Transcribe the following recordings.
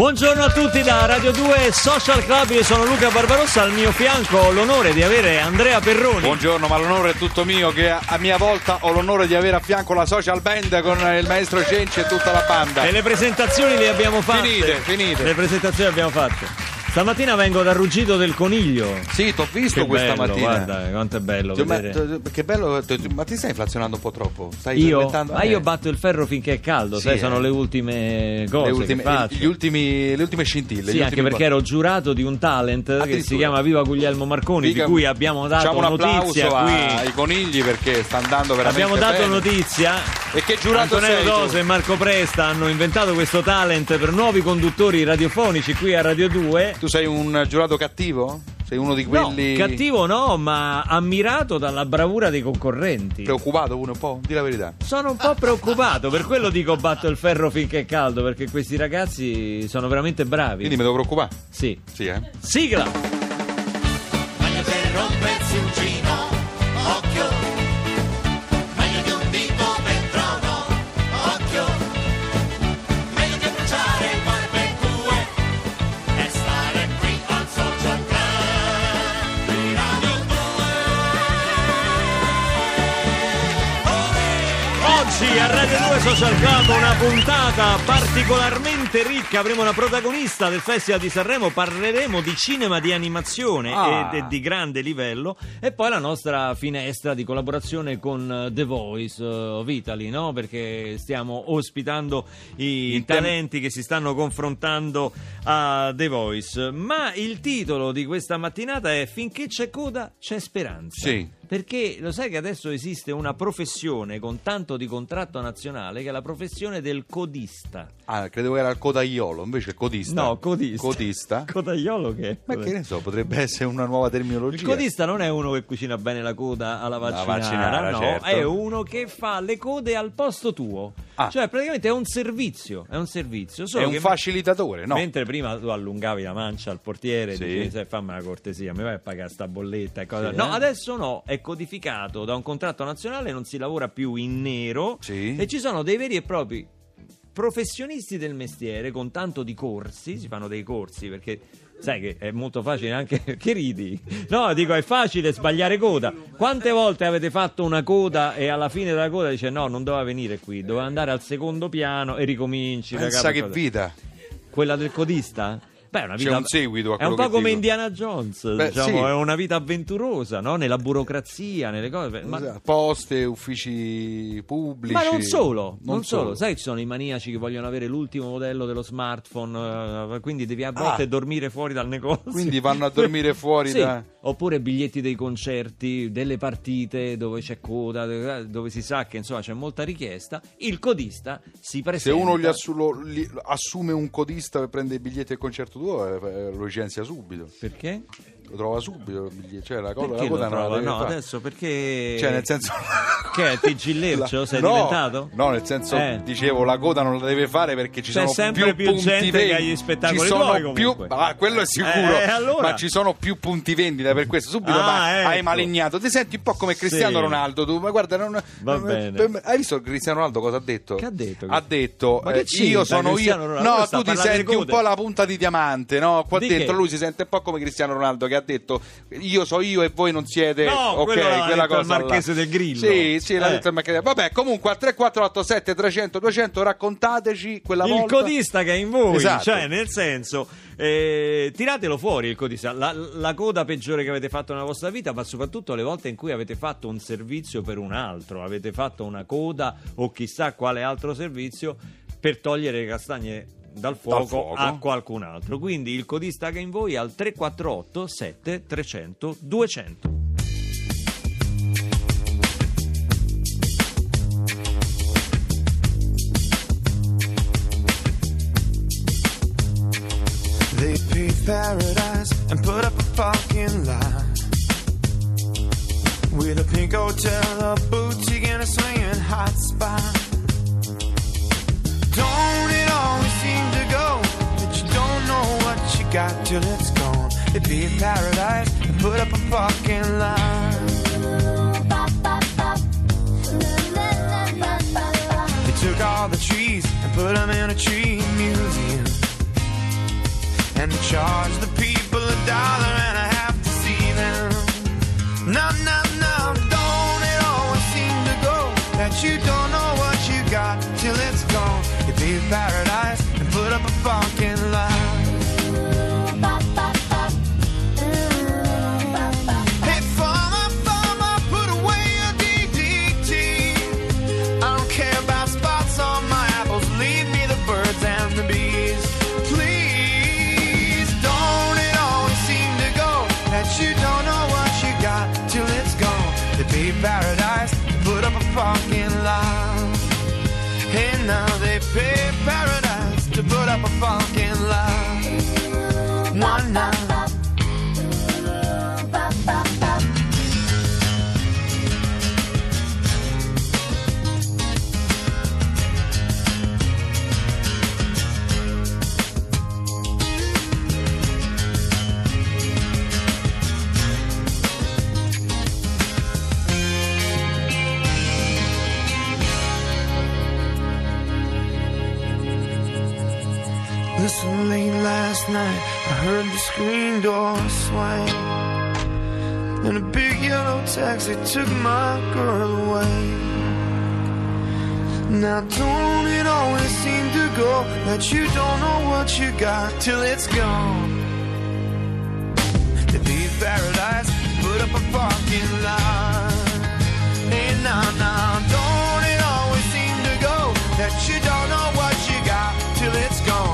Buongiorno a tutti da Radio 2 Social Club, io sono Luca Barbarossa, al mio fianco ho l'onore di avere Andrea Perroni. Buongiorno, ma l'onore è tutto mio che a mia volta ho l'onore di avere a fianco la social band con il maestro Cenci e tutta la banda. E le presentazioni le abbiamo fatte. Finite, finite. Le presentazioni le abbiamo fatte. Stamattina vengo dal ruggito del coniglio. Sì, ti ho visto Che questa bello, mattina. guarda quanto è bello Cioè, ma, che bello, ma ti stai inflazionando un po' troppo? Stai Io? Ma eh, io batto il ferro finché è caldo, Sì, sai, eh. sono le ultime cose le ultime, gli ultimi, le ultime scintille. Sì, gli anche ultimi perché ero giurato di un talent che si chiama Viva Guglielmo Marconi, Dica- di cui abbiamo dato Facciamo un notizia qui. ai conigli perché sta andando veramente Abbiamo dato bene. notizia. E che giurato Antonello? Dose e Marco Presta hanno inventato questo talent per nuovi conduttori radiofonici qui a Radio 2. Tu sei un giurato cattivo? Sei uno di quelli No, cattivo no, ma ammirato dalla bravura dei concorrenti. preoccupato uno un po'? Di la verità. Sono un po' preoccupato, per quello dico batto il ferro finché è caldo, perché questi ragazzi sono veramente bravi. Quindi mi devo preoccupare? Sì. Sì, eh? Sigla! Meglio per rompersi un gino, 2. Oggi a Radio 2 Social Club una puntata particolarmente ricca, avremo una protagonista del Festival di Sanremo, parleremo di cinema di animazione Ah. ed è di grande livello e poi la nostra finestra di collaborazione con eh, The Voice of Italy, no? perché stiamo ospitando i tem- talenti che si stanno confrontando a The Voice, ma il titolo di questa mattinata è Finché c'è coda c'è speranza. Sì. Perché lo sai che adesso esiste una professione con tanto di contratto nazionale che è la professione del codista. Ah, credevo che era il codaiolo, invece codista. No, codista. Codista? Codaiolo che è? Ma che ne so, potrebbe essere una nuova terminologia. Il codista non è uno che cucina bene la coda alla vaccinara, vaccinara, no, certo. è uno che fa le code al posto tuo. Ah. Cioè, praticamente è un servizio, è un servizio. È un facilitatore, no? Mentre prima tu allungavi la mancia al portiere, Sì. dicevi, "Sai, fammi una cortesia, mi vai a pagare sta bolletta e cosa. Sì, no, eh. adesso no, è codificato da un contratto nazionale, non si lavora più in nero Sì. e ci sono dei veri e propri professionisti del mestiere con tanto di corsi, si fanno dei corsi perché sai che è molto facile anche che ridi. No, dico è facile sbagliare coda. Quante volte avete fatto una coda e alla fine della coda dice no, non doveva venire qui, doveva andare al secondo piano e ricominci Pensa capo, che cosa. vita. Quella del codista? Beh, una C'è vita... un seguito a È un quello po' come dico. Indiana Jones, Beh, diciamo, sì. è una vita avventurosa, no? Nella burocrazia, nelle cose. Ma, Esatto. Poste, uffici pubblici. ma non solo, non, solo. Sai che ci sono i maniaci che vogliono avere l'ultimo modello dello smartphone, eh, quindi devi a volte Ah. dormire fuori dal negozio. Quindi vanno a dormire fuori Sì, da... Oppure biglietti dei concerti, delle partite dove c'è coda, dove si sa che insomma c'è molta richiesta. Il codista si Se presenta. uno gli assu- gli assume un codista per prendere i biglietti del concerto tuo, eh, lo licenzia subito. Perché? Lo trova subito il biglietto. Cioè, la, cosa, la la trova? No, fare. adesso perché. Cioè, nel senso. Che è TG Lercio? Sei no, diventato? No, nel senso, Eh. dicevo, la coda non la deve fare perché ci C'è sono sempre più, più punti gente vendita. che agli spettacoli ci sono più, ah, quello è sicuro. Eh, allora? Ma ci sono più punti vendita per questo. Subito Ah, ma- hai ecco. malignato. Ti senti un po' come Cristiano Sì. Ronaldo. Tu, ma guarda, non, Va non- bene. hai visto Cristiano Ronaldo cosa ha detto? Che ha detto? Ha detto, eh, io sono io. No, tu ti senti un po' la punta di diamante, no? Qua dentro lui si sente un po' come Cristiano Ronaldo che ha detto io so io e voi non siete. No, ok, quella detto il cosa. là. Marchese del Grillo. Sì, sì, l'ha Eh. detto il Marchese. Vabbè, comunque al 3487 300 200 raccontateci quella il volta. codista che è in voi, Esatto. cioè nel senso, eh, tiratelo fuori il codista, la, la coda peggiore che avete fatto nella vostra vita, ma soprattutto le volte in cui avete fatto un servizio per un altro, avete fatto una coda o chissà quale altro servizio per togliere le castagne dal fuoco, fuoco. a qualcun altro. Quindi il codista che in voi al 348 7 300 200. They paved paradise and put up a fucking lie. With a pink hotel, a boutique, and a swinging hot spot. Got till it's gone? They paved paradise and put up a fucking lie. They took all the trees and put them in a tree museum. and they charge the people a dollar and I have to see them. No, no, no, don't it always seem to go that you don't know what you got till it's gone. You pay paradise and put up a fucking Paradise to put up a fucking lie. Hey, now they pay paradise to put up a fucking lie. One night. Heard the screen door swing. And a big yellow taxi took my girl away. Now don't it always seem to go that you don't know what you got till it's gone. To be paradise, put up a parking lot. Hey, nah, nah, don't it always seem to go that you don't know what you got till it's gone.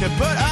To put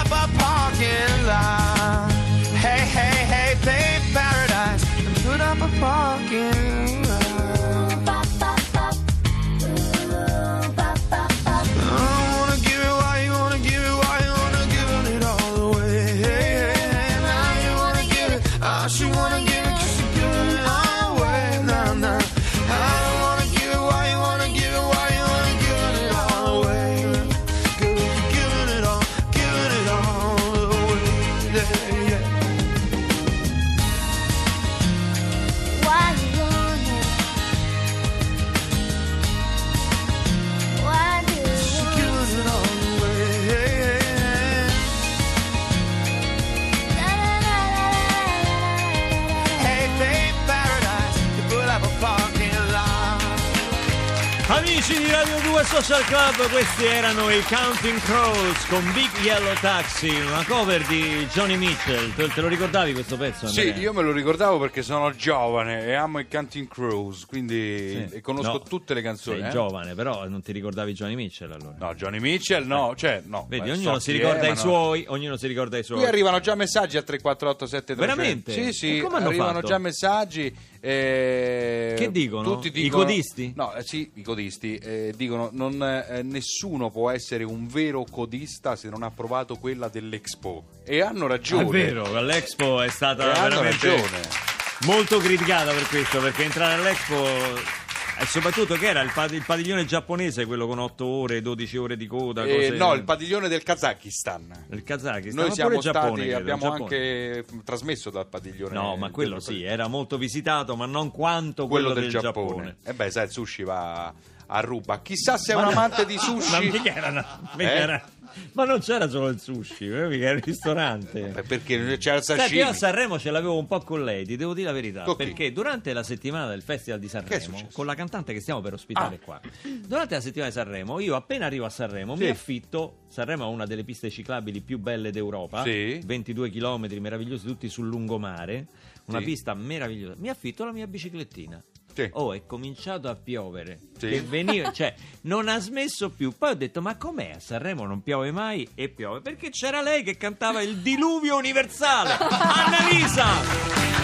Amici di Radio 2 Social Club, questi erano i Counting Crows con Big Yellow Taxi, una cover di Johnny Mitchell. Te, te lo ricordavi questo pezzo? Sì, Andrea? io me lo ricordavo perché sono giovane e amo i Canting Crows, quindi Sì. conosco No, tutte le canzoni. Sei eh. giovane, però non ti ricordavi Johnny Mitchell allora. No, Johnny Mitchell no, cioè no. Vedi, ognuno so si ricorda è, i ma no. suoi, ognuno si ricorda i suoi. Qui arrivano già messaggi a 348 7300. Veramente? Sì, sì, E come hanno arrivano fatto? già messaggi. Eh, Che dicono? Tutti I dicono codisti? No, eh, sì, i codisti eh, dicono non, eh, nessuno può essere un vero codista se non ha provato quella dell'Expo. E hanno ragione. È vero, l'Expo è E stata hanno veramente molto criticata per questo, perché entrare all'Expo e soprattutto che era il, pad- il padiglione giapponese, quello con 8 ore, 12 ore di coda, Eh, cose... no, il padiglione del Kazakistan. il Kazakistan, Noi ma siamo Giappone, stati, credo, abbiamo Giappone. anche f- trasmesso dal padiglione. No, ma quello del- sì, era molto visitato, ma non quanto quello, quello del, Giappone. E beh, sai, il sushi va a ruba. Chissà se è un amante di Ma sushi. mica era, mica Eh? era- ma non c'era solo il sushi, eh, era il ristorante. Eh, Perché c'era il Senti, io sashimi. a Sanremo ce l'avevo un po' con lei, ti devo dire la verità. Con chi? Perché durante la settimana del Festival di è Sanremo, con la cantante che stiamo per ospitare Ah. qua, durante la settimana di Sanremo, io appena arrivo a Sanremo mi Sì. affitto. Sanremo ha una delle piste ciclabili più belle d'Europa, Sì. 22 km meravigliosi, tutti sul lungomare. Una Sì. pista meravigliosa. Mi affitto la mia biciclettina. Sì. Oh, è cominciato a piovere. Sì. Che veniva, cioè, non ha smesso più. Poi ho detto: Ma com'è? A Sanremo non piove mai? E piove. Perché c'era lei che cantava il diluvio universale. Annalisa!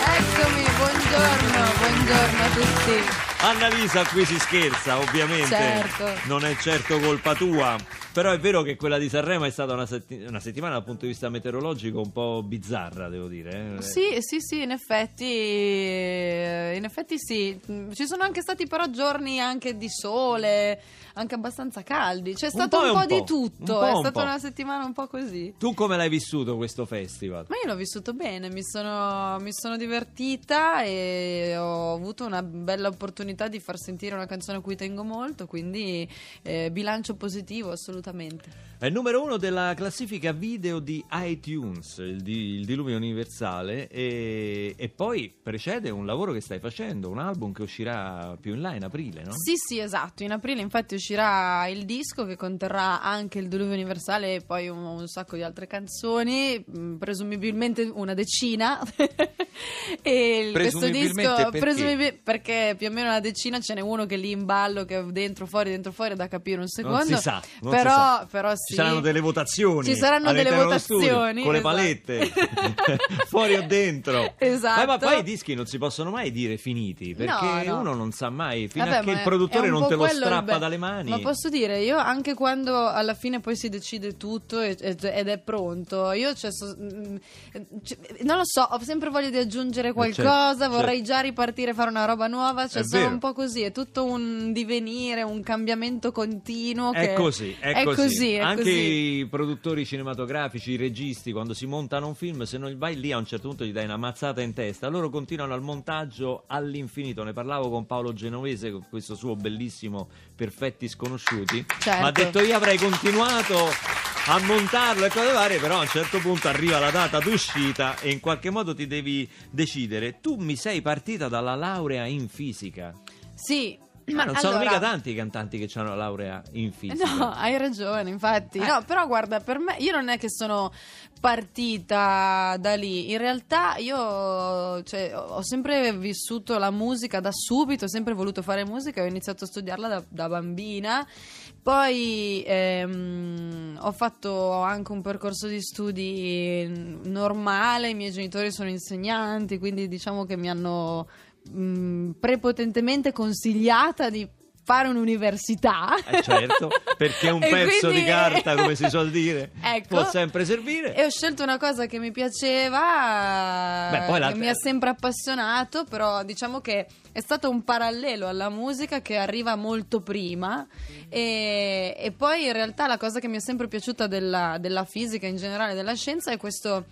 Eccomi, buongiorno, buongiorno a tutti. Annalisa, qui si scherza, ovviamente. Certo. Non è certo colpa tua. Però è vero che quella di Sanremo è stata una, setti- una settimana dal punto di vista meteorologico un po' bizzarra, devo dire. eh. Sì, sì, sì, in effetti, eh, in effetti sì. Mm, Ci sono anche stati però giorni anche di sole, anche abbastanza caldi. C'è stato po' e un un po' di po', tutto, un po' è un stata po'. una settimana un po' così. Tu come l'hai vissuto questo festival? Ma io l'ho vissuto bene, mi sono, mi sono divertita e ho avuto una bella opportunità di far sentire una canzone a cui tengo molto, quindi eh, bilancio positivo assolutamente. È il numero uno della classifica video di iTunes, il, di- il diluvio universale, e, e poi precede un lavoro che stai facendo, un album che uscirà più in là in aprile, no? Sì, sì, esatto. In aprile infatti uscirà il disco che conterrà anche il Diluvio Universale e poi un, un sacco di altre canzoni, mh, presumibilmente una decina. e questo disco perché? presumibil- perché più o meno una decina ce n'è uno che lì in ballo, che è dentro fuori, dentro fuori, da capire un secondo. Non si sa, non però, sa. però Ci sì. saranno delle votazioni. Ci saranno delle dello studio, votazioni, con le esatto. palette, fuori o dentro. Esatto. Ma, ma poi i dischi non si possono mai dire finiti, perché No, no. uno non sa mai, fino Vabbè, a che il produttore non te lo strappa be- dalle mani. Ma posso dire, io anche quando alla fine poi si decide tutto ed è pronto, io cioè, so- mm, c- non lo so, ho sempre voglia di aggiungere qualcosa, certo, vorrei certo. già ripartire, fare una roba nuova, cioè È sono vero. un po' così, è tutto un divenire, un cambiamento continuo. È così, è, è così, è Anche così. i produttori cinematografici, i registi, quando si montano un film, se non vai lì a un certo punto gli dai una mazzata in testa. Loro continuano al montaggio all'infinito. Ne parlavo con Paolo Genovese, con questo suo bellissimo Perfetti Sconosciuti. Certo. Ma ha detto io avrei continuato a montarlo e cose varie, però a un certo punto arriva la data d'uscita e in qualche modo ti devi decidere. Tu mi sei partita dalla laurea in fisica. Sì, Ma non sono allora- mica tanti i cantanti che hanno la laurea in fisica. No, hai ragione, infatti. Eh. No, però guarda, per me io non è che sono partita da lì. In realtà io cioè, ho ho sempre vissuto la musica da subito, ho sempre voluto fare musica, ho iniziato a studiarla da, da bambina. Poi ehm, ho fatto anche un percorso di studi normale, i miei genitori sono insegnanti, quindi diciamo che mi hanno mh, prepotentemente consigliata di fare un'università. Eh, certo, perché un pezzo quindi- di carta, come si suol dire, Ecco. può sempre servire. E ho scelto una cosa che mi piaceva, Beh, che mi ha sempre appassionato, però diciamo che è stato un parallelo alla musica che arriva molto prima e, e poi in realtà la cosa che mi è sempre piaciuta della, della fisica in generale, della scienza, è questo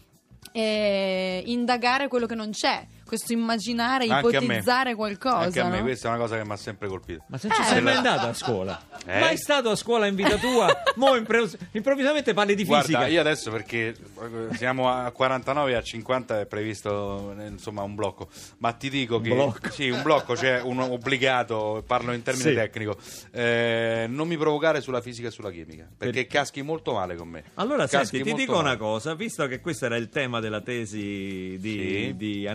eh, indagare quello che non c'è, questo immaginare, Anche a me. ipotizzare qualcosa. Anche a me, no? questa è una cosa che mi ha sempre colpito. Ma se non ci Eh. sei mai andato a scuola? Eh? Mai stato a scuola in vita tua? Mo impre- improvvisamente parli di fisica. Guarda, io adesso perché siamo a 49 e a 50 è previsto insomma un blocco, ma ti dico che blocco. sì, un blocco, cioè un obbligato, parlo in termine Sì. tecnico. Eh, non mi provocare sulla fisica e sulla chimica, perché Per- caschi molto male con me. Allora, Caschi senti, ti molto dico male. una cosa, visto che questo era il tema della tesi di, Sì. di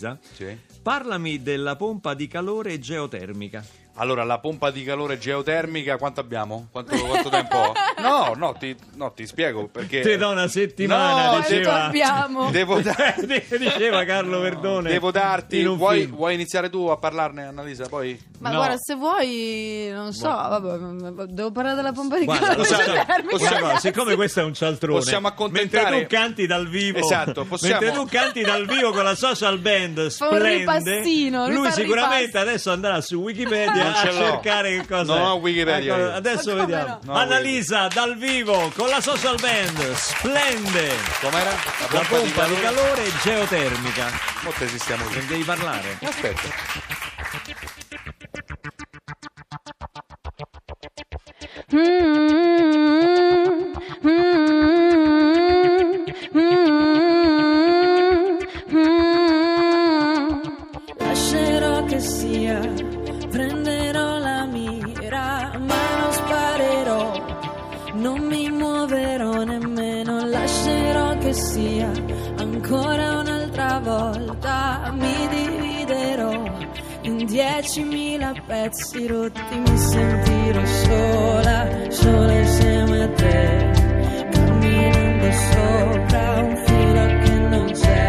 Annalisa, Sì. parlami della pompa di calore geotermica. Allora, la pompa di calore geotermica, quanto abbiamo? Quanto, quanto tempo? No, no ti, no, ti spiego perché. Te da una settimana, No, diceva... abbiamo? Devo, da- diceva Carlo Verdone. devo darti. in Vuoi, vuoi iniziare tu a parlarne, Annalisa? Poi. Ma No. guarda, se vuoi, non so, vabbè, devo parlare della pompa di Guarda, calore possiamo- geotermica, possiamo- ragazzi. siccome questo è un cialtrone, Possiamo accontentare- mentre tu canti dal vivo, Esatto, possiamo- mentre tu canti dal vivo con la social band Fa un splende, ripassino, lui sicuramente ripasso. adesso andrà su Wikipedia Non a ce l'ho. cercare che cosa Non è. ho Wikipedia Ecco, io. adesso Ma come vediamo. no? No, Annalisa dal vivo con la social band splende. Com'era? La pompa di calore geotermica. Mo' te esistiamo Non devi parlare. Aspetta. Lascerò che sia, prenderò che sia, ancora un'altra volta mi dividerò in diecimila pezzi rotti, mi sentirò sola, sola insieme a te, camminando sopra un filo che non c'è.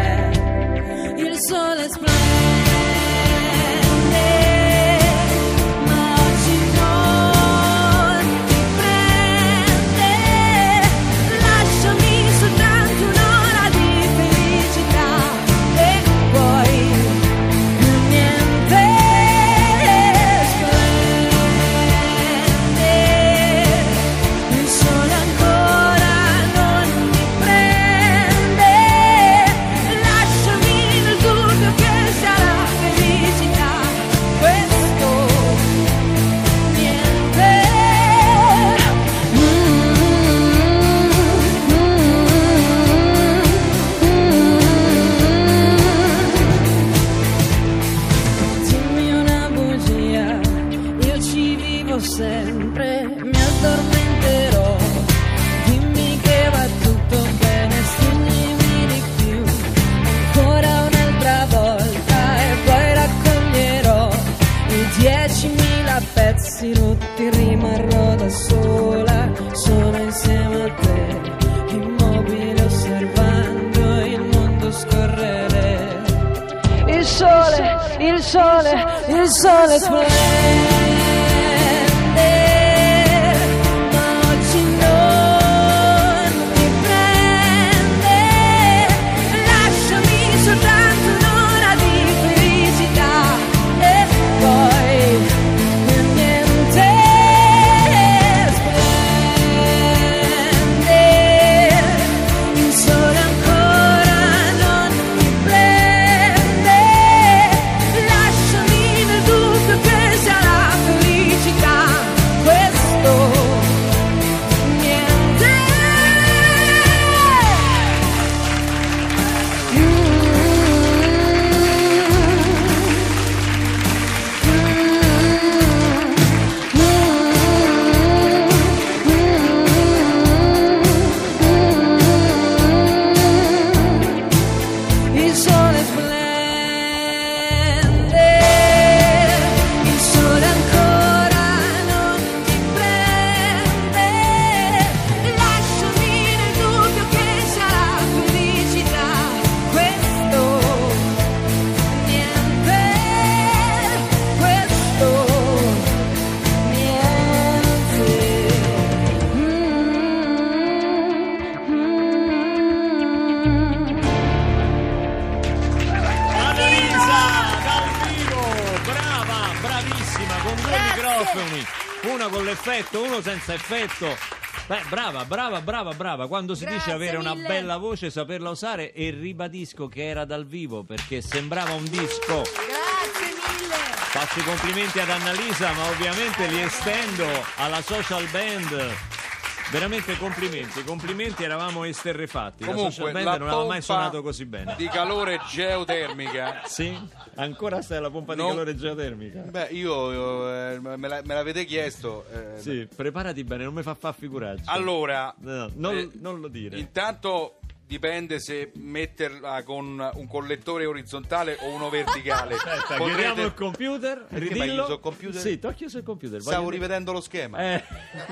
Pezzi rotti rimarrò da sola, sono insieme a te, immobile osservando il mondo scorrere. Il sole, il sole, il sole splende. Ma senza effetto. Beh, brava, brava, brava, brava. Quando si dice Grazie avere una mille. bella voce, saperla usare e ribadisco che era dal vivo perché sembrava un disco. Grazie mille. Faccio i complimenti ad Annalisa, ma ovviamente li estendo alla social band. Veramente complimenti, complimenti, eravamo esterrefatti. la Comunque, social band la non aveva mai suonato così bene. Di calore geotermica. Sì? Ancora stai alla pompa di No. calore geotermica? Beh, io eh, me, la- me l'avete chiesto. eh, Sì, preparati bene, non mi fa fa figuracci. Allora, No, non, eh, non lo dire. intanto dipende se metterla con un collettore orizzontale o uno verticale. Aspetta, Potrete- chiudiamo il computer, ridillo. il computer? Sì, ho chiuso il computer. Stavo voglio- rivedendo lo schema. Eh,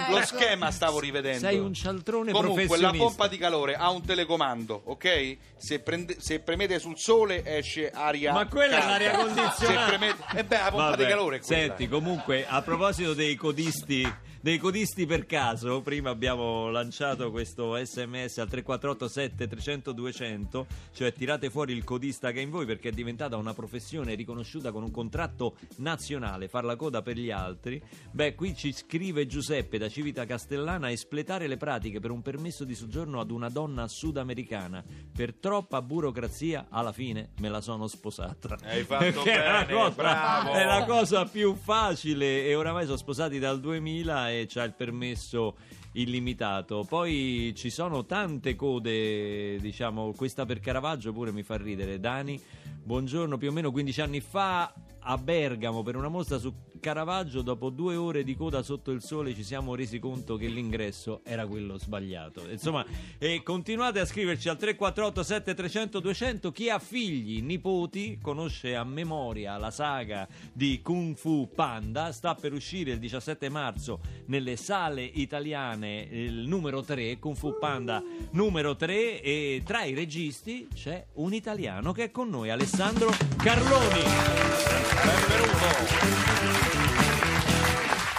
Lo schema stavo rivedendo. sei un cialtrone Comunque, la pompa di calore ha un telecomando, ok? Se, prende- se premete sul sole esce aria. Ma quella è calda. l'aria condizionata. Se premete... E beh, la pompa Vabbè, di calore è quella. Senti, comunque, a proposito dei codisti, dei codisti per caso, prima abbiamo lanciato questo sms al 3487 300 200, cioè tirate fuori il codista che è in voi perché è diventata una professione riconosciuta con un contratto nazionale, far la coda per gli altri. Beh, qui ci scrive Giuseppe da Civita Castellana, espletare le pratiche per un permesso di soggiorno ad una donna sudamericana. Per troppa burocrazia, alla fine me la sono sposata. Hai fatto Che è la bene, cosa- bravo. È la cosa più facile e oramai sono sposati dal 2000 e c'ha il permesso illimitato. Poi ci sono tante code, diciamo, questa per Caravaggio pure mi fa ridere. Dani, buongiorno, più o meno 15 anni fa a Bergamo per una mostra su Caravaggio, dopo due ore di coda sotto il sole ci siamo resi conto che l'ingresso era quello sbagliato. Insomma, e continuate a scriverci al 348 7300 200 chi ha figli, nipoti, conosce a memoria la saga di Kung Fu Panda, sta per uscire il 17 marzo nelle sale italiane il numero 3, Kung Fu Panda numero 3 e tra i registi c'è un italiano che è con noi, Alessandro Carloni. Benvenuto.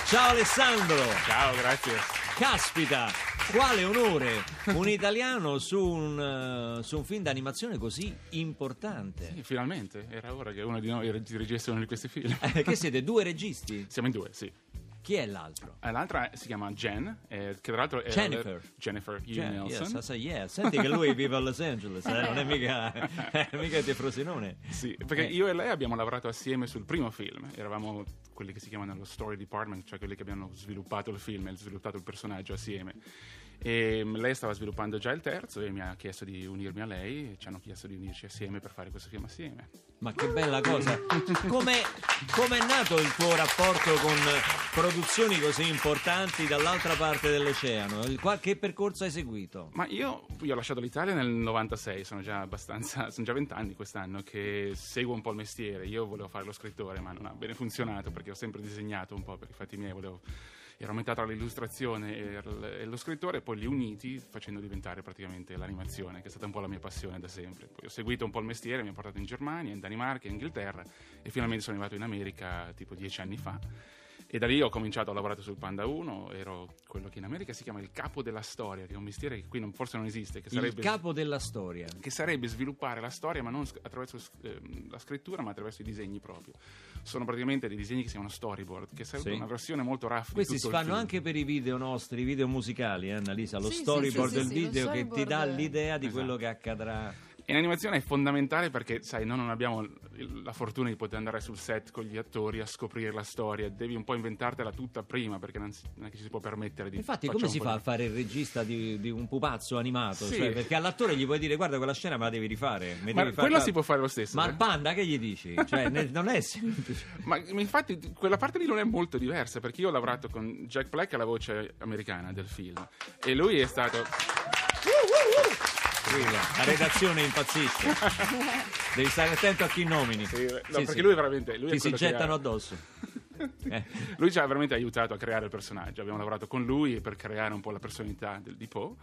Ciao Alessandro! Ciao, grazie. Caspita, quale onore! Un italiano su un, eh, su un film d'animazione così importante. Sì, finalmente, era ora che uno di noi reg- regisse uno di questi film. Eh, che siete due registi? Siamo in due, sì. Chi è l'altro? Eh, L'altra si chiama Jen, eh, che tra l'altro è Jennifer. Jennifer Hugh Cioè, Nelson. yes, yes. Senti che lui vive a Los Angeles, eh, non è mica, è mica di Frosinone. Sì, perché Eh. io e lei abbiamo lavorato assieme sul primo film. Eravamo quelli che si chiamano lo story department, cioè quelli che abbiano sviluppato il film e sviluppato il personaggio assieme. E lei stava sviluppando già il terzo e mi ha chiesto di unirmi a lei. e Ci hanno chiesto di unirci assieme per fare questo film assieme. Ma che bella cosa! Come è nato il tuo rapporto con produzioni così importanti dall'altra parte dell'oceano? Qua- Che percorso hai seguito? Ma io, io ho lasciato l'Italia nel 96, sono già abbastanza, sono già vent'anni quest'anno che seguo un po' il mestiere. Io volevo fare lo scrittore, ma non ha bene funzionato perché ho sempre disegnato un po' per i fatti miei, volevo ero a metà tra l'illustrazione e lo scrittore poi li uniti facendo diventare praticamente l'animazione, che è stata un po' la mia passione da sempre. Poi ho seguito un po' il mestiere, mi ha portato in Germania, in Danimarca, in Inghilterra e finalmente sono arrivato in America tipo dieci anni fa. E da lì ho cominciato, ho lavorato sul Panda 1, ero quello che in America si chiama il capo della storia, che è un mestiere che qui non- forse non esiste, che Il sarebbe, capo della storia. che sarebbe sviluppare la storia, ma non attraverso ehm, la scrittura, ma attraverso i disegni proprio. Sono praticamente dei disegni che si chiamano storyboard, che sarebbe Sì. una versione molto rough Questi di si il fanno film. anche per i video nostri, i video musicali, eh, Annalisa, lo Sì, storyboard sì, del sì, sì, lo video che ti dà è- l'idea di Esatto. quello che accadrà. In animazione è fondamentale perché, sai, noi non abbiamo la fortuna di poter andare sul set con gli attori a scoprire la storia, devi un po' inventartela tutta prima perché non, si- non è che ci si può permettere di Infatti, come si fa a fare il regista di, di un pupazzo animato? Sì. Cioè, perché all'attore gli puoi dire: Guarda, quella scena me la devi rifare. Ma devi quello fare- si può fare lo stesso. Ma eh. al panda che gli dici? Cioè, ne- non è semplice. Ma infatti quella parte lì non è molto diversa perché io ho lavorato con Jack Black, che è la voce americana del film, e lui è stato... La redazione impazzisce. Devi stare attento a chi nomini. Sì, no, Sì, perché sì. lui è veramente... Lui Ti si gettano ha- addosso. Eh. Lui ci ha veramente aiutato a creare il personaggio. Abbiamo lavorato con lui per creare un po' la personalità del, di Poe.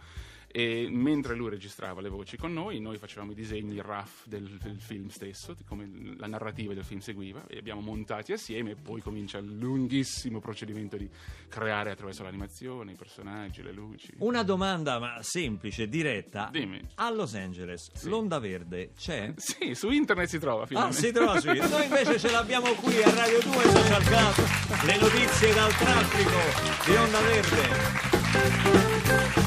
E mentre lui registrava le voci con noi, noi facevamo i disegni il rough del, del film stesso, come la narrativa del film seguiva, e abbiamo montati assieme. E poi comincia il lunghissimo procedimento di creare attraverso l'animazione, i personaggi, le luci. Una domanda ma semplice, diretta. Dimmi. A Los Angeles, l'onda verde c'è? Sì, su internet si trova Ah, finalmente. si trova su Noi invece ce l'abbiamo qui a Radio 2 Social Club. Le notizie dal traffico di Onda Verde.